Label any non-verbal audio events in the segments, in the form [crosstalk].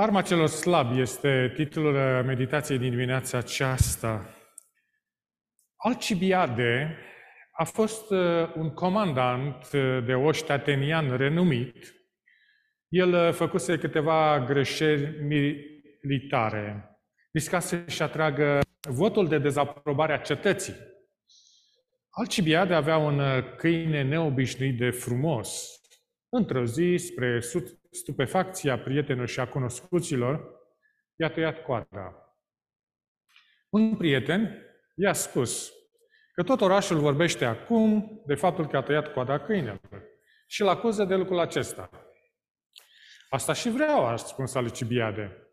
Arma celor slabi este titlul meditației din dimineața aceasta. Alcibiade a fost uh, un comandant uh, de oști atenian renumit. El uh, făcuse câteva greșeli militare. Risca să-și atragă votul de dezaprobare a cetății. Alcibiade avea un câine neobișnuit de frumos. Într-o zi, spre stupefacția prietenilor și a cunoscuților, i-a tăiat coada. Un prieten i-a spus că tot orașul vorbește acum de faptul că a tăiat coada câinelor și îl acuză de lucrul acesta. Asta și vreau, a spus Alicibiade.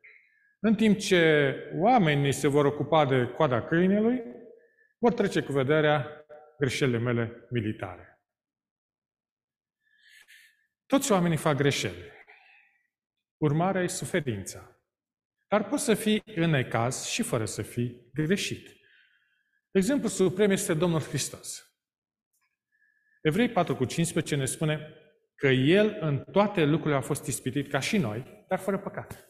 În timp ce oamenii se vor ocupa de coada câinelui, vor trece cu vederea greșelile mele militare. Toți oamenii fac greșeli. Urmarea e suferința. Dar poți să fii în ecaz și fără să fii greșit. Exemplu suprem este Domnul Hristos. Evrei 4 cu 15 ne spune că El în toate lucrurile a fost ispitit ca și noi, dar fără păcat.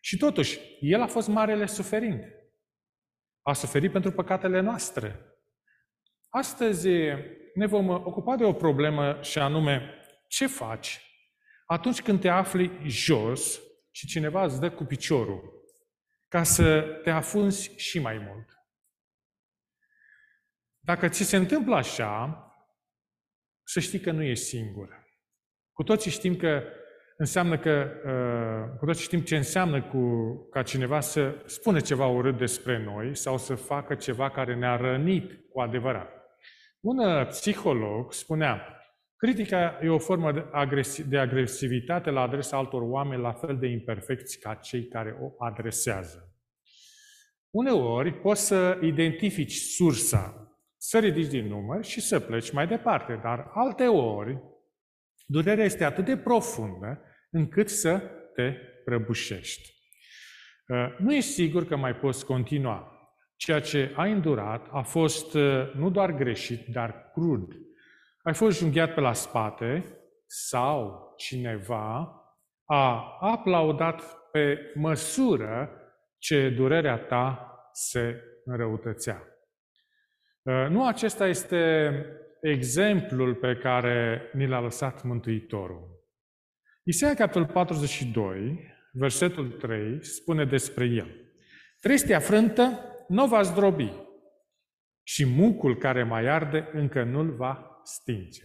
Și totuși, El a fost marele suferind. A suferit pentru păcatele noastre. Astăzi ne vom ocupa de o problemă și anume ce faci atunci când te afli jos și cineva îți dă cu piciorul ca să te afunzi și mai mult. Dacă ți se întâmplă așa, să știi că nu ești singur. Cu toții știm că înseamnă că, uh, cu toții știm ce înseamnă cu, ca cineva să spună ceva urât despre noi sau să facă ceva care ne-a rănit cu adevărat. Un uh, psiholog spunea, Critica e o formă de, agresi- de agresivitate la adresa altor oameni la fel de imperfecți ca cei care o adresează. Uneori poți să identifici sursa, să ridici din număr și să pleci mai departe, dar alte ori durerea este atât de profundă încât să te prăbușești. Uh, nu ești sigur că mai poți continua. Ceea ce ai îndurat a fost uh, nu doar greșit, dar crud ai fost junghiat pe la spate sau cineva a aplaudat pe măsură ce durerea ta se înrăutățea. Uh, nu acesta este exemplul pe care ni l-a lăsat Mântuitorul. Isaia, capitolul 42, versetul 3, spune despre el. Trestia frântă nu va zdrobi și mucul care mai arde încă nu-l va stinge.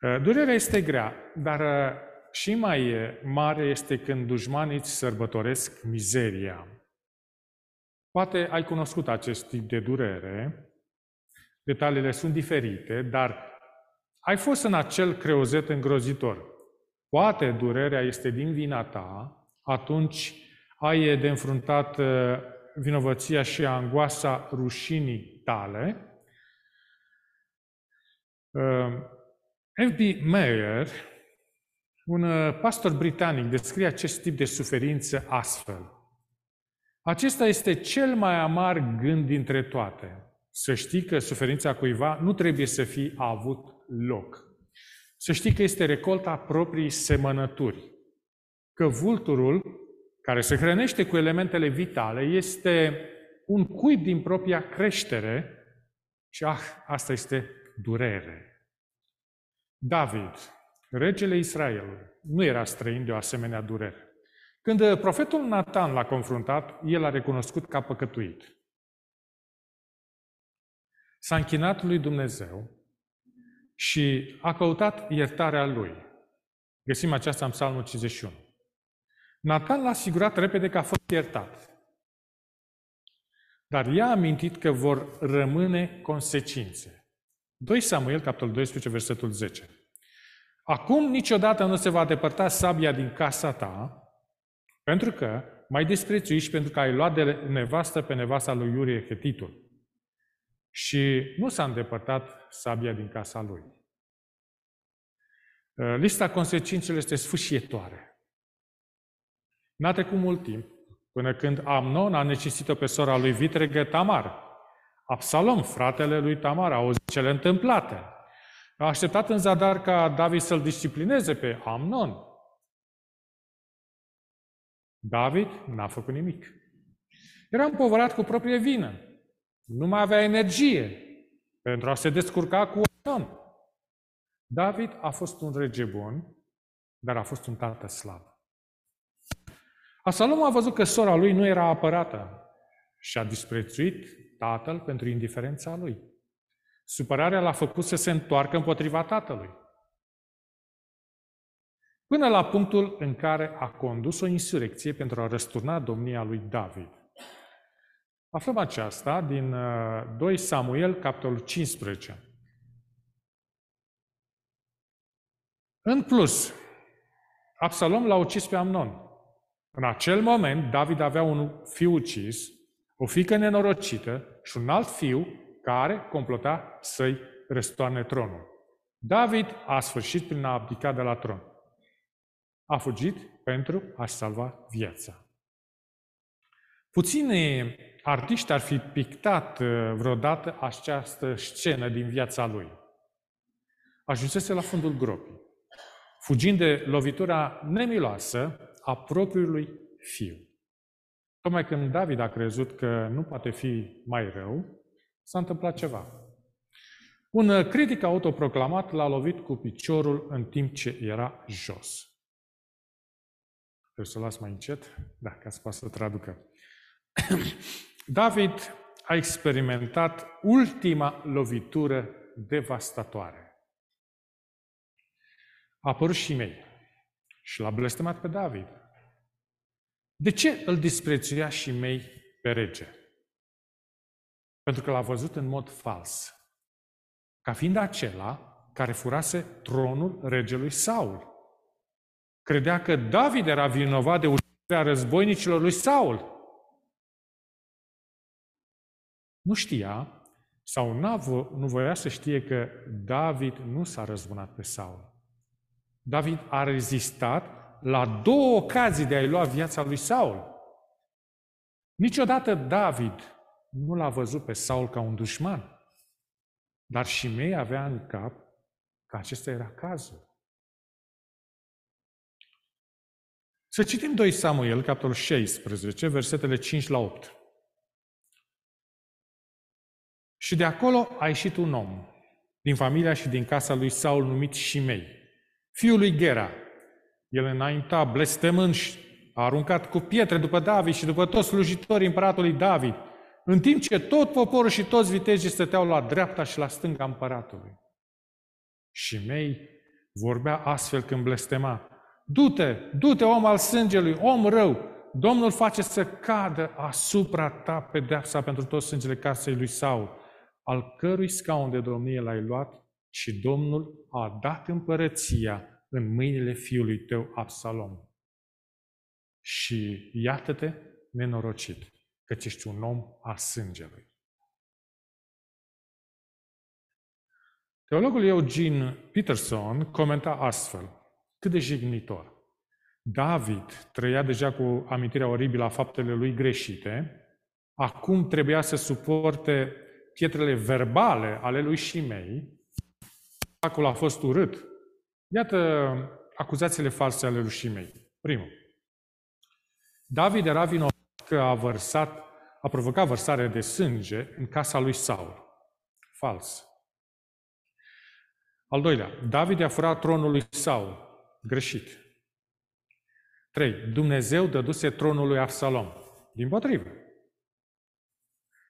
Uh, durerea este grea, dar uh, și mai mare este când dușmanii îți sărbătoresc mizeria. Poate ai cunoscut acest tip de durere, detaliile sunt diferite, dar ai fost în acel creozet îngrozitor. Poate durerea este din vina ta, atunci ai de înfruntat uh, vinovăția și angoasa rușinii tale, Ehm, F.B. Meyer, un uh, pastor britanic, descrie acest tip de suferință astfel. Acesta este cel mai amar gând dintre toate. Să știi că suferința cuiva nu trebuie să fie avut loc. Să știi că este recolta proprii semănături. Că vulturul, care se hrănește cu elementele vitale, este un cuib din propria creștere și ah, asta este durere. David, regele Israelului, nu era străin de o asemenea durere. Când profetul Nathan l-a confruntat, el a recunoscut ca păcătuit. S-a închinat lui Dumnezeu și a căutat iertarea lui. Găsim aceasta în Psalmul 51. Nathan l-a asigurat repede că a fost iertat. Dar i-a amintit că vor rămâne consecințe. 2 Samuel, capitolul 12, versetul 10. Acum niciodată nu se va depărta sabia din casa ta, pentru că mai disprețui și pentru că ai luat de nevastă pe nevasta lui Iurie Hetitul. Și nu s-a îndepărtat sabia din casa lui. Uh, lista consecințelor este sfâșietoare. N-a trecut mult timp până când Amnon a necesitat pe sora lui vitregă Tamar, Absalom, fratele lui Tamar, a auzit cele întâmplate. A așteptat în zadar ca David să-l disciplineze pe Amnon. David n-a făcut nimic. Era împovărat cu proprie vină. Nu mai avea energie pentru a se descurca cu om. David a fost un rege bun, dar a fost un tată slab. Asalom a văzut că sora lui nu era apărată și a disprețuit tatăl pentru indiferența lui. Supărarea l-a făcut să se întoarcă împotriva tatălui. Până la punctul în care a condus o insurecție pentru a răsturna domnia lui David. Aflăm aceasta din 2 uh, Samuel, capitolul 15. În plus, Absalom l-a ucis pe Amnon. În acel moment, David avea un fiu ucis, o fică nenorocită și un alt fiu care complota să-i răstoarne tronul. David a sfârșit prin a abdica de la tron. A fugit pentru a-și salva viața. Puțini artiști ar fi pictat uh, vreodată această scenă din viața lui. Ajunsese la fundul gropii, fugind de lovitura nemiloasă a propriului fiu. Tocmai când David a crezut că nu poate fi mai rău, s-a întâmplat ceva. Un critic autoproclamat l-a lovit cu piciorul în timp ce era jos. Trebuie să o las mai încet? Da, ca să poată să traducă. [coughs] David a experimentat ultima lovitură devastatoare. A apărut și mei și l-a blestemat pe David. De ce îl disprețuia și mei pe rege? Pentru că l-a văzut în mod fals, ca fiind acela care furase tronul regelui Saul. Credea că David era vinovat de uciderea războinicilor lui Saul. Nu știa sau nu voia să știe că David nu s-a răzbunat pe Saul. David a rezistat la două ocazii de a-i lua viața lui Saul. Niciodată David nu l-a văzut pe Saul ca un dușman, dar și mei avea în cap că acesta era cazul. Să citim 2 Samuel, capitolul 16, versetele 5 la 8. Și de acolo a ieșit un om, din familia și din casa lui Saul numit Shimei, fiul lui Gera. El înainta blestemând și a aruncat cu pietre după David și după toți slujitorii împăratului David, în timp ce tot poporul și toți vitejii stăteau la dreapta și la stânga împăratului. Și mei vorbea astfel când blestema, Du-te, du-te, om al sângelui, om rău, Domnul face să cadă asupra ta pedeapsa pentru tot sângele casei lui Saul, al cărui scaun de domnie l-ai luat și Domnul a dat împărăția în mâinile fiului tău Absalom. Și iată-te nenorocit, căci ești un om al sângelui. Teologul Eugene Peterson comenta astfel, cât de jignitor. David trăia deja cu amintirea oribilă a faptele lui greșite, acum trebuia să suporte pietrele verbale ale lui Shimei, Acolo a fost urât. Iată acuzațiile false ale lui Shimei. Primul. David era vinovat că a vărsat, a provocat vărsare de sânge în casa lui Saul. Fals. Al doilea, David a furat tronul lui Saul. Greșit. 3. Dumnezeu dăduse tronul lui Absalom. Din potrivă.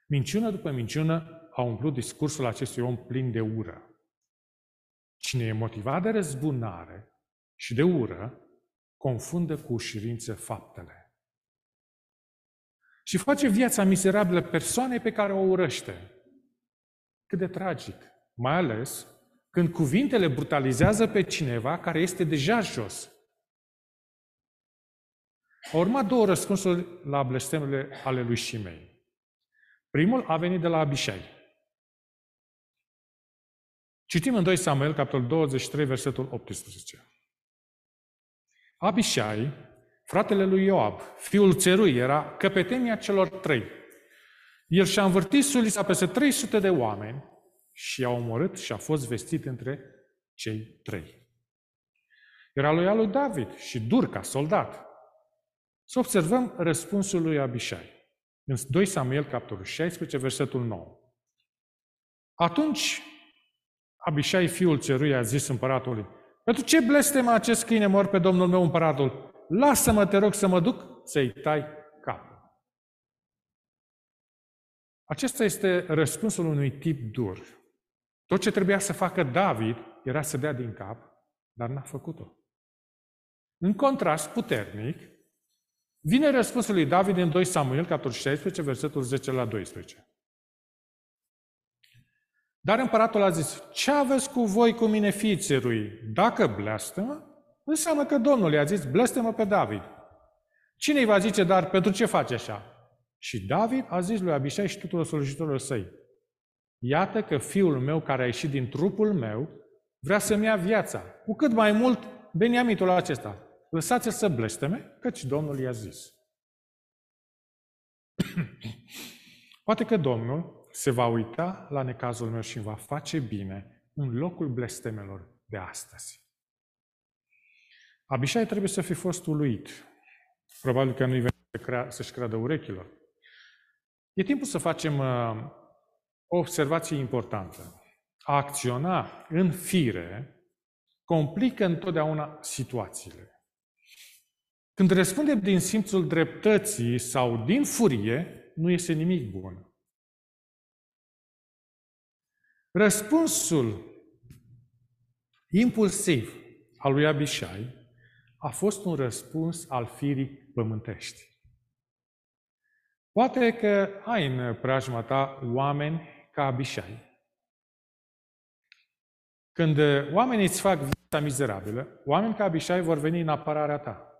Minciună după minciună a umplut discursul acestui om plin de ură. Cine e motivat de răzbunare și de ură, confundă cu ușurință faptele. Și face viața miserabilă persoanei pe care o urăște. Cât de tragic. Mai ales când cuvintele brutalizează pe cineva care este deja jos. Au urmat două răspunsuri la blestemurile ale lui Shimei. Primul a venit de la Abishai. Citim în 2 Samuel, capitolul 23, versetul 18. Abishai, fratele lui Ioab, fiul țerui, era căpetenia celor trei. El și-a învârtit sulița peste 300 de oameni și a omorât și a fost vestit între cei trei. Era loial lui David și dur ca soldat. Să observăm răspunsul lui Abishai. În 2 Samuel, capitolul 16, versetul 9. Atunci Abishai, fiul cerui, a zis împăratului, pentru ce blestemă acest câine mor pe domnul meu împăratul? Lasă-mă, te rog, să mă duc să-i tai capul. Acesta este răspunsul unui tip dur. Tot ce trebuia să facă David era să dea din cap, dar n-a făcut-o. În contrast puternic, vine răspunsul lui David în 2 Samuel, capitolul 16, versetul 10 la 12. Dar împăratul a zis, ce aveți cu voi cu mine fiițerui? Dacă blestemă, înseamnă că Domnul i-a zis, blestemă pe David. Cine îi va zice, dar pentru ce face așa? Și David a zis lui Abishai și tuturor slujitorilor săi, Iată că fiul meu care a ieșit din trupul meu vrea să-mi ia viața. Cu cât mai mult Beniamitul acesta. Lăsați-l să blesteme, căci Domnul i-a zis. [coughs] Poate că Domnul se va uita la necazul meu și îmi va face bine în locul blestemelor de astăzi. Abishai trebuie să fi fost uluit. Probabil că nu-i venit să-și creadă urechilor. E timpul să facem uh, o observație importantă. A acționa în fire complică întotdeauna situațiile. Când răspundem din simțul dreptății sau din furie, nu este nimic bun. Răspunsul impulsiv al lui Abishai a fost un răspuns al firii pământești. Poate că ai în preajma ta oameni ca Abishai. Când oamenii îți fac viața mizerabilă, oameni ca Abishai vor veni în apărarea ta,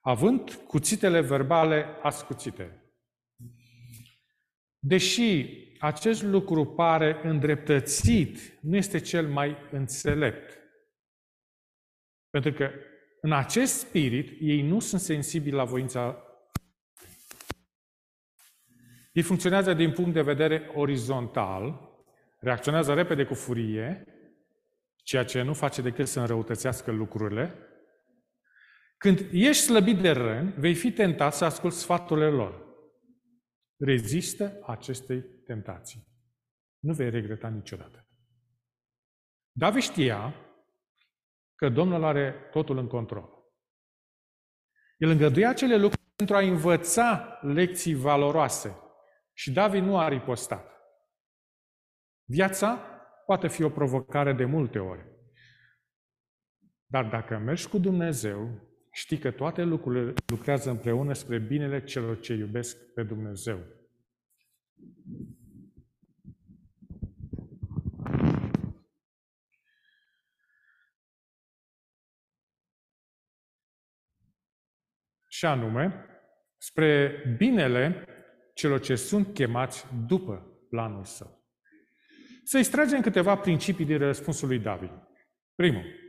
având cuțitele verbale ascuțite. Deși acest lucru pare îndreptățit, nu este cel mai înțelept. Pentru că în acest spirit ei nu sunt sensibili la voința ei funcționează din punct de vedere orizontal, reacționează repede cu furie, ceea ce nu face decât să înrăutățească lucrurile. Când ești slăbit de rând, vei fi tentat să asculți sfaturile lor. Rezistă acestei tentații. Nu vei regreta niciodată. David știa că Domnul are totul în control. El îngăduia acele lucruri pentru a învăța lecții valoroase și David nu a ripostat. Viața poate fi o provocare de multe ori. Dar dacă mergi cu Dumnezeu, știi că toate lucrurile lucrează împreună spre binele celor ce iubesc pe Dumnezeu. Și anume, spre binele celor ce sunt chemați după planul său. Să extragem câteva principii din răspunsul lui David. Primul.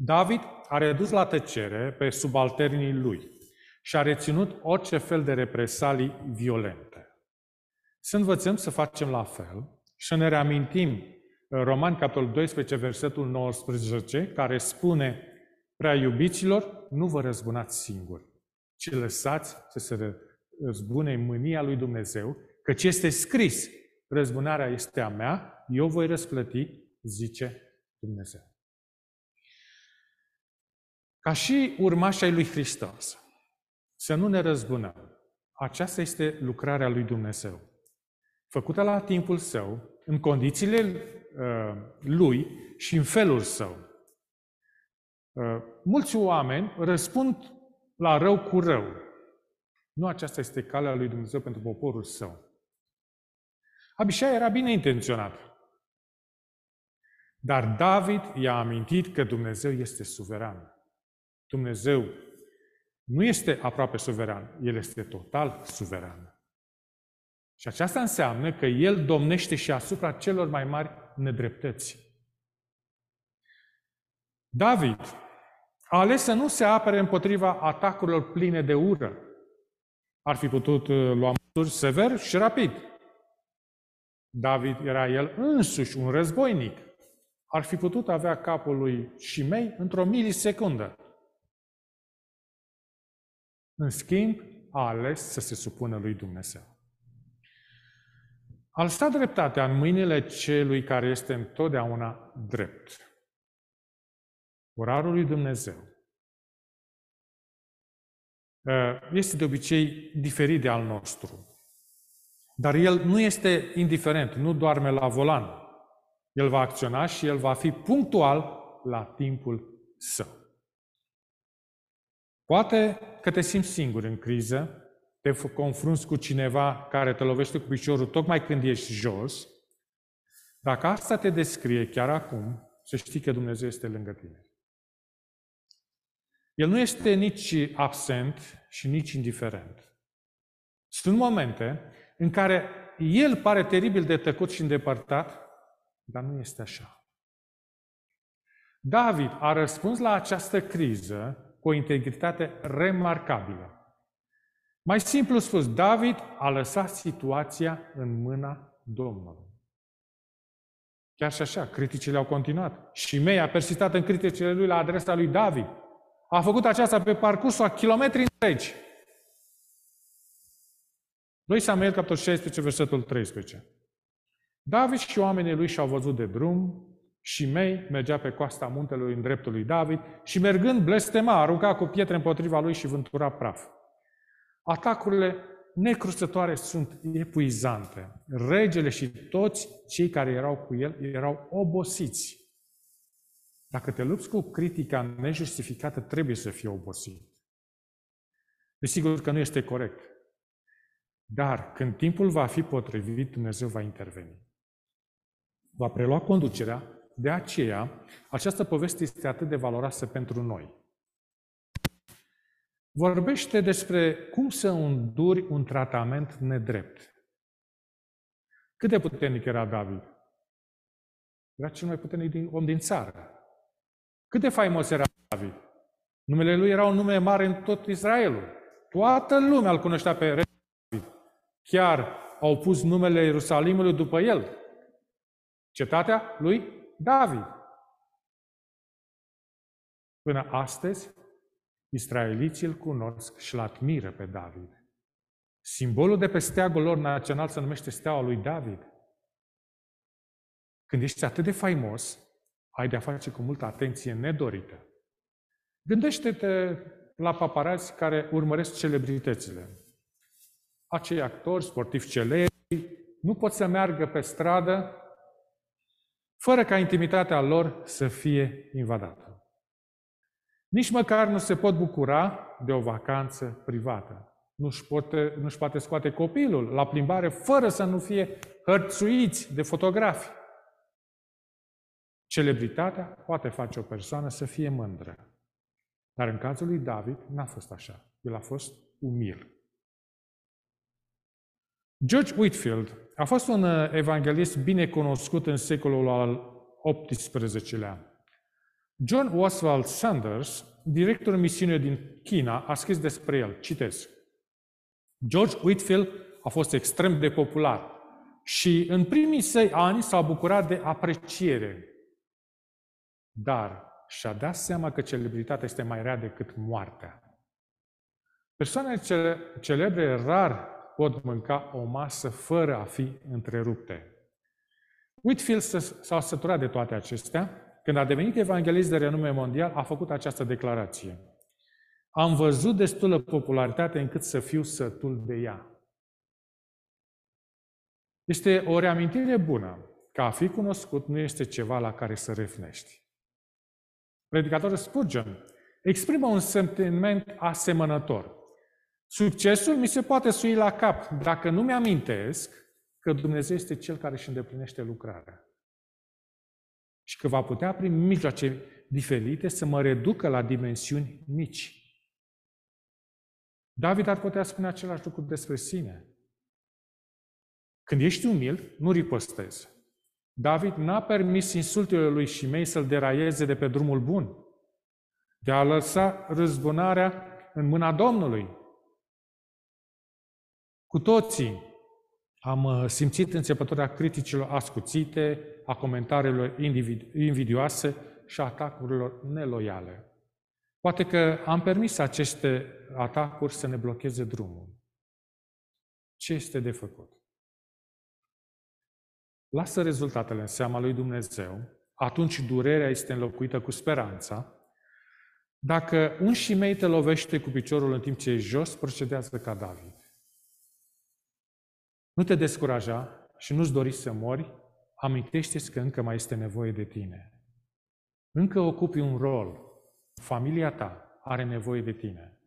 David a redus la tăcere pe subalternii lui și a reținut orice fel de represalii violente. Să învățăm să facem la fel și să ne reamintim uh, Roman, capitolul 12, versetul 19, care spune Prea iubiților, nu vă răzbunați singuri, ci lăsați să se răzbune mânia lui Dumnezeu, căci este scris, răzbunarea este a mea, eu voi răsplăti, zice Dumnezeu. Ca și urmașii lui Hristos, să nu ne răzbunăm. Aceasta este lucrarea lui Dumnezeu. Făcută la timpul său, în condițiile uh, lui și în felul său. Uh, mulți oameni răspund la rău cu rău. Nu aceasta este calea lui Dumnezeu pentru poporul său. Abishai era bine intenționat. Dar David i-a amintit că Dumnezeu este suveran. Dumnezeu nu este aproape suveran, El este total suveran. Și aceasta înseamnă că El domnește și asupra celor mai mari nedreptăți. David a ales să nu se apere împotriva atacurilor pline de ură, ar fi putut uh, lua măsuri sever și rapid. David era el însuși un războinic. Ar fi putut avea capul lui Shimei într-o milisecundă. În schimb, a ales să se supună lui Dumnezeu. A lăsat dreptatea în mâinile celui care este întotdeauna drept. Orarul lui Dumnezeu ă, este de obicei diferit de al nostru. Dar el nu este indiferent, nu doarme la volan. El va acționa și el va fi punctual la timpul său. Poate că te simți singur în criză, te confrunți cu cineva care te lovește cu piciorul tocmai când ești jos, dacă asta te descrie chiar acum, să știi că Dumnezeu este lângă tine. El nu este nici absent și nici indiferent. Sunt momente în care el pare teribil de tăcut și îndepărtat, dar nu este așa. David a răspuns la această criză cu o integritate remarcabilă. Mai simplu spus, David a lăsat situația în mâna Domnului. Chiar și așa, criticile au continuat. Și mei a persistat în criticile lui la adresa lui David. A făcut aceasta pe parcursul a kilometri întregi. 2 Samuel, capitolul 16, versetul 13. David și oamenii lui și-au văzut de drum și mei mergea pe coasta muntelui în dreptul lui David și mergând blestema, arunca cu pietre împotriva lui și vântura praf. Atacurile necrustătoare sunt epuizante. Regele și toți cei care erau cu el erau obosiți. Dacă te lupți cu critica nejustificată, trebuie să fii obosit. Desigur că nu este corect. Dar când timpul va fi potrivit, Dumnezeu va interveni. Va prelua conducerea, de aceea această poveste este atât de valoroasă pentru noi. Vorbește despre cum să înduri un tratament nedrept. Cât de puternic era David? Era cel mai puternic om din țară. Cât de faimos era David? Numele lui era un nume mare în tot Israelul. Toată lumea îl cunoștea pe David. Chiar au pus numele Ierusalimului după el. Cetatea lui David. Până astăzi, israeliții îl cunosc și îl admiră pe David. Simbolul de pe steagul lor național se numește steaua lui David. Când ești atât de faimos, ai de-a face cu multă atenție nedorită. Gândește-te la paparați care urmăresc celebritățile. Acei actori, sportivi celebri, nu pot să meargă pe stradă fără ca intimitatea lor să fie invadată. Nici măcar nu se pot bucura de o vacanță privată. Nu-și poate, nu-și poate scoate copilul la plimbare fără să nu fie hărțuiți de fotografi. Celebritatea poate face o persoană să fie mândră. Dar în cazul lui David n-a fost așa. El a fost umil. George Whitfield a fost un uh, evanghelist bine cunoscut în secolul al XVIII-lea. John Oswald Sanders, directorul misiunii din China, a scris despre el, citez. George Whitfield a fost extrem de popular și în primii săi ani s-a bucurat de apreciere. Dar și-a dat seama că celebritatea este mai rea decât moartea. Persoanele celebre rar pot mânca o masă fără a fi întrerupte. Whitfield s-a săturat de toate acestea. Când a devenit evanghelist de renume mondial, a făcut această declarație. Am văzut destulă popularitate încât să fiu sătul de ea. Este o reamintire bună că a fi cunoscut nu este ceva la care să refnești. Predicatorul Spurgeon exprimă un sentiment asemănător. Succesul mi se poate sui la cap dacă nu mi-amintesc că Dumnezeu este Cel care își îndeplinește lucrarea. Și că va putea, prin mijloace diferite, să mă reducă la dimensiuni mici. David ar putea spune același lucru despre sine. Când ești umil, nu ripostezi. David n-a permis insultele lui Shimei să-l deraieze de pe drumul bun, de a lăsa răzbunarea în mâna Domnului. Cu toții am uh, simțit înțepătura criticilor ascuțite, a comentariilor invidioase și a atacurilor neloiale. Poate că am permis aceste atacuri să ne blocheze drumul. Ce este de făcut? Lasă rezultatele în seama lui Dumnezeu, atunci durerea este înlocuită cu speranța. Dacă un șimei te lovește cu piciorul în timp ce e jos, procedează ca David. Nu te descuraja și nu-ți dori să mori, amintește-ți că încă mai este nevoie de tine. Încă ocupi un rol. Familia ta are nevoie de tine.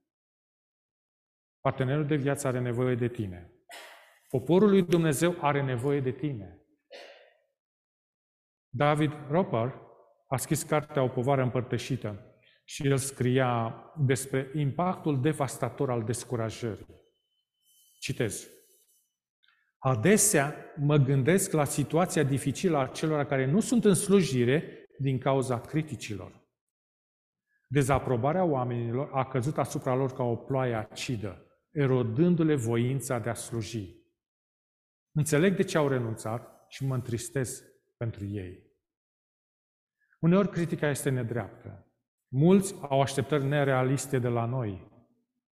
Partenerul de viață are nevoie de tine. Poporul lui Dumnezeu are nevoie de tine. David Roper a scris cartea O povară împărtășită și el scria despre impactul devastator al descurajării. Citez. Adesea mă gândesc la situația dificilă a celor care nu sunt în slujire din cauza criticilor. Dezaprobarea oamenilor a căzut asupra lor ca o ploaie acidă, erodându-le voința de a sluji. Înțeleg de ce au renunțat și mă întristez pentru ei. Uneori critica este nedreaptă. Mulți au așteptări nerealiste de la noi.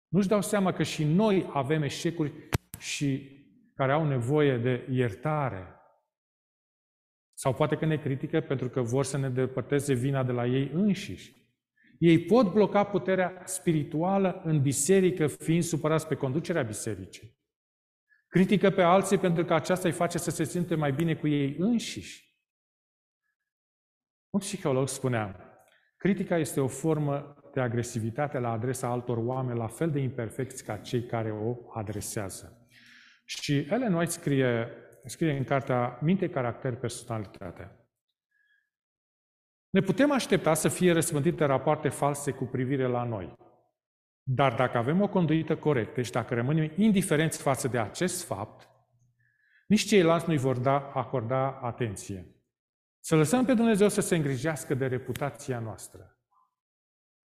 Nu-și dau seama că și noi avem eșecuri și care au nevoie de iertare. Sau poate că ne critică pentru că vor să ne depărteze vina de la ei înșiși. Ei pot bloca puterea spirituală în biserică fiind supărați pe conducerea bisericii. Critică pe alții pentru că aceasta îi face să se simte mai bine cu ei înșiși. Un psiholog spunea, critica este o formă de agresivitate la adresa altor oameni la fel de imperfecți ca cei care o adresează. Și Ellen White scrie, scrie în cartea Minte, Caracter, Personalitate. Ne putem aștepta să fie răspândite rapoarte false cu privire la noi. Dar dacă avem o conduită corectă și dacă rămânem indiferenți față de acest fapt, nici ceilalți nu-i vor da, acorda atenție. Să lăsăm pe Dumnezeu să se îngrijească de reputația noastră.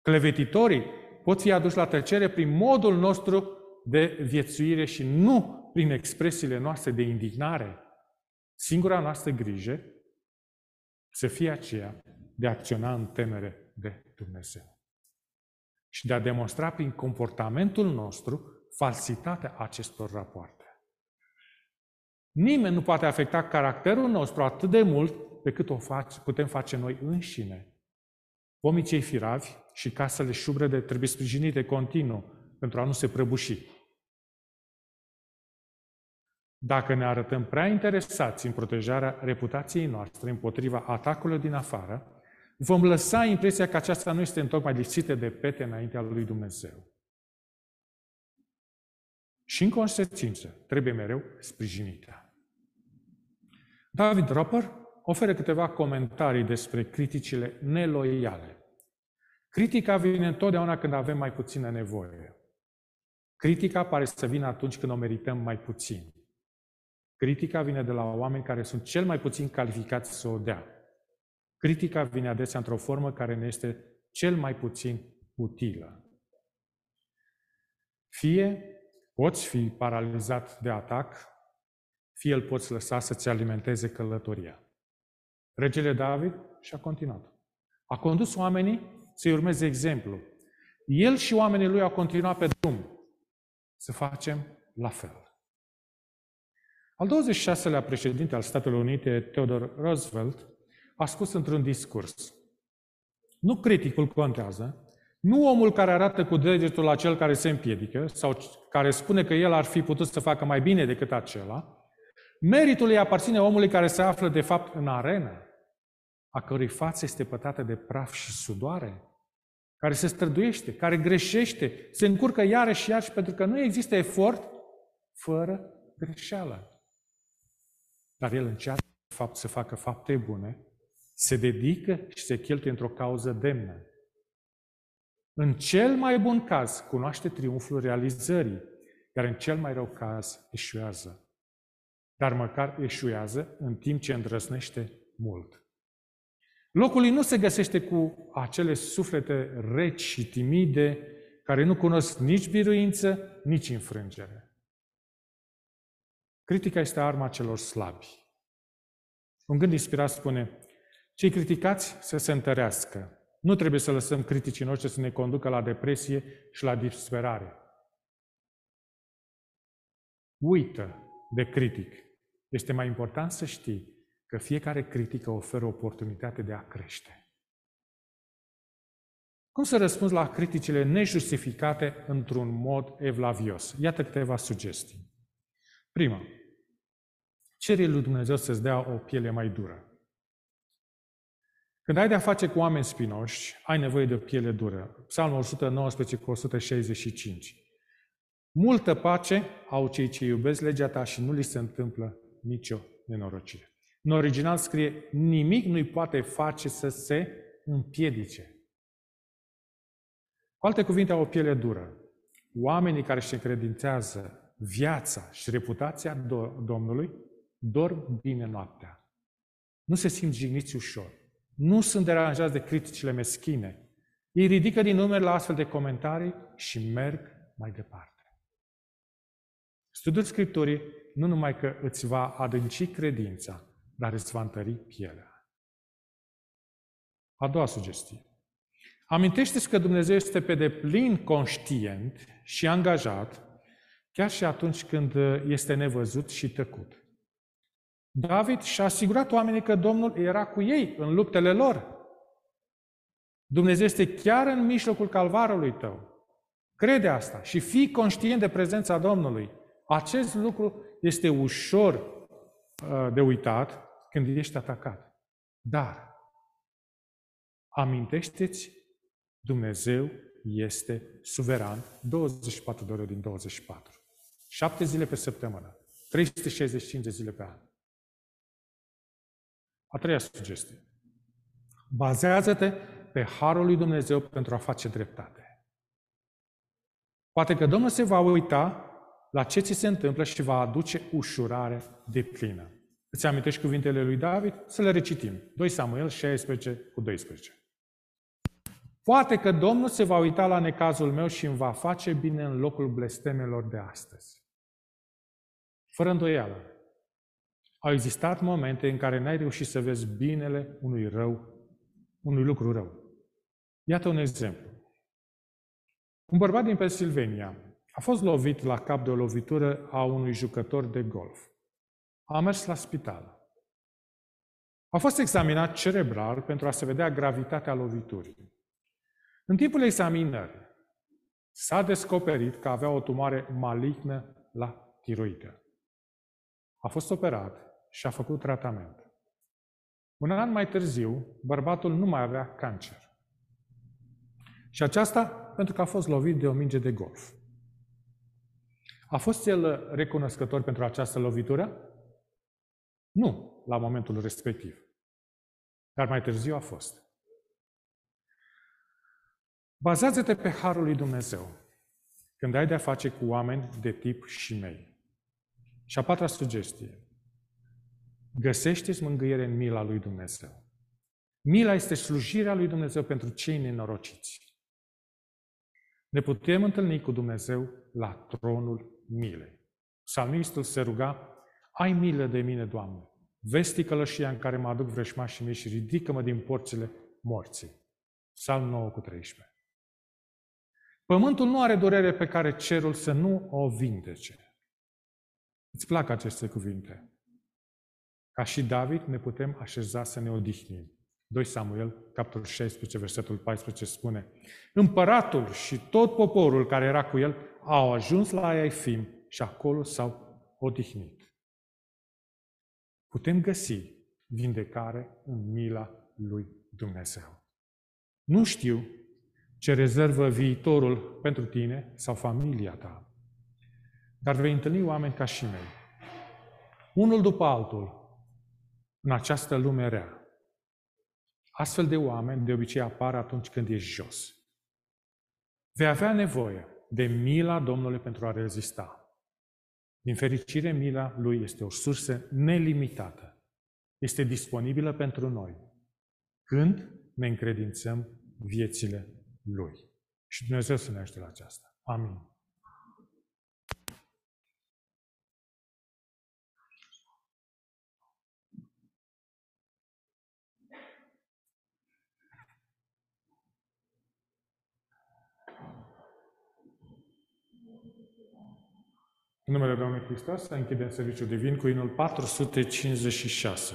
Clevetitorii pot fi aduși la tăcere prin modul nostru de viețuire și nu prin expresiile noastre de indignare. Singura noastră grijă să fie aceea de a acționa în temere de Dumnezeu și de a demonstra prin comportamentul nostru falsitatea acestor rapoarte. Nimeni nu poate afecta caracterul nostru atât de mult pe cât o face, putem face noi înșine. Pomii cei firavi și casele șubrede trebuie sprijinite continuu pentru a nu se prăbuși. Dacă ne arătăm prea interesați în protejarea reputației noastre împotriva atacurilor din afară, vom lăsa impresia că aceasta nu este întocmai lipsită de pete înaintea lui Dumnezeu. Și în consecință, trebuie mereu sprijinită. David Roper oferă câteva comentarii despre criticile neloiale. Critica vine întotdeauna când avem mai puțină nevoie. Critica pare să vină atunci când o merităm mai puțin. Critica vine de la oameni care sunt cel mai puțin calificați să o dea. Critica vine adesea într-o formă care ne este cel mai puțin utilă. Fie poți fi paralizat de atac, fie îl poți lăsa să-ți alimenteze călătoria. Regele David și-a continuat. A condus oamenii să-i urmeze exemplu. El și oamenii lui au continuat pe drum. Să facem la fel. Al 26-lea președinte al Statelor Unite, Theodore Roosevelt, a spus într-un discurs. Nu criticul contează, nu omul care arată cu degetul la cel care se împiedică sau care spune că el ar fi putut să facă mai bine decât acela. Meritul îi aparține omului care se află de fapt în arenă, a cărui față este pătată de praf și sudoare, care se străduiește, care greșește, se încurcă iarăși și iarăși pentru că nu există efort fără greșeală. Dar el încearcă, de fapt, să facă fapte bune se dedică și se cheltuie într-o cauză demnă. În cel mai bun caz, cunoaște triumful realizării, iar în cel mai rău caz, eșuează. Dar măcar eșuează în timp ce îndrăznește mult. Locul lui nu se găsește cu acele suflete reci și timide, care nu cunosc nici biruință, nici înfrângere. Critica este arma celor slabi. Un gând inspirat spune, cei criticați să se întărească, Nu trebuie să lăsăm criticii noștri să ne conducă la depresie și la disperare. Uită de critic. Este mai important să știi că fiecare critică oferă oportunitate de a crește. Cum să răspunzi la criticile nejustificate într-un mod evlavios? Iată câteva sugestii. Prima, cere lui Dumnezeu să-ți dea o piele mai dură. Când ai de-a face cu oameni spinoși, ai nevoie de o piele dură. Psalmul 119 cu 165. Multă pace au cei ce iubesc legea ta și nu li se întâmplă nicio nenorocire. În original scrie, nimic nu-i poate face să se împiedice. Cu alte cuvinte, au o piele dură. Oamenii care își încredințează viața și reputația Domnului dorm bine noaptea. Nu se simt jigniți ușor. Nu sunt deranjați de criticile meschine. Ei ridică din numeri la astfel de comentarii și merg mai departe. Studiul Scripturii nu numai că îți va adânci credința, dar îți va întări pielea. A doua sugestie. Amintește-ți că Dumnezeu este pe deplin conștient și angajat, chiar și atunci când este nevăzut și tăcut. David și-a asigurat oamenii că Domnul era cu ei în luptele lor. Dumnezeu este chiar în mijlocul calvarului tău. Crede asta și fii conștient de prezența Domnului. Acest lucru este ușor uh, de uitat când ești atacat. Dar amintește-ți, Dumnezeu este suveran 24 de ore din 24. 7 zile pe săptămână, 365 de zile pe an. A treia sugestie. Bazează-te pe harul lui Dumnezeu pentru a face dreptate. Poate că Domnul se va uita la ce ți se întâmplă și va aduce ușurare de plină. Îți amintești cuvintele lui David? Să le recitim. 2 Samuel 16 cu 12. Poate că Domnul se va uita la necazul meu și îmi va face bine în locul blestemelor de astăzi. Fără îndoială, au existat momente în care n-ai reușit să vezi binele unui rău, unui lucru rău. Iată un exemplu. Un bărbat din Pennsylvania a fost lovit la cap de o lovitură a unui jucător de golf. A mers la spital. A fost examinat cerebral pentru a se vedea gravitatea loviturii. În timpul examinării s-a descoperit că avea o tumoare malignă la tiroidă. A fost operat și a făcut tratament. Un an mai târziu, bărbatul nu mai avea cancer. Și aceasta pentru că a fost lovit de o minge de golf. A fost el recunoscător pentru această lovitură? Nu, la momentul respectiv. Dar mai târziu a fost. Bazează-te pe Harul lui Dumnezeu când ai de-a face cu oameni de tip și mei. Și a patra sugestie. Găsește-ți mângâiere în mila lui Dumnezeu. Mila este slujirea lui Dumnezeu pentru cei nenorociți. Ne putem întâlni cu Dumnezeu la tronul milei. Psalmistul se ruga, ai milă de mine, Doamne, vesti călășia în care mă aduc vrășmașii mei și ridică-mă din porțile morții. Psalm 9 cu 13. Pământul nu are durere pe care cerul să nu o vindece. Îți plac aceste cuvinte? Ca și David ne putem așeza să ne odihnim. 2 Samuel, capitolul 16, versetul 14 spune Împăratul și tot poporul care era cu el au ajuns la Iaifim și acolo s-au odihnit. Putem găsi vindecare în mila lui Dumnezeu. Nu știu ce rezervă viitorul pentru tine sau familia ta, dar vei întâlni oameni ca și mei. Unul după altul, în această lume rea. Astfel de oameni de obicei apar atunci când ești jos. Vei avea nevoie de mila Domnului pentru a rezista. Din fericire, mila Lui este o sursă nelimitată. Este disponibilă pentru noi. Când ne încredințăm viețile Lui. Și Dumnezeu să ne ajute la aceasta. Amin. În numele Domnului Hristos, să închidem serviciul divin cu inul 456.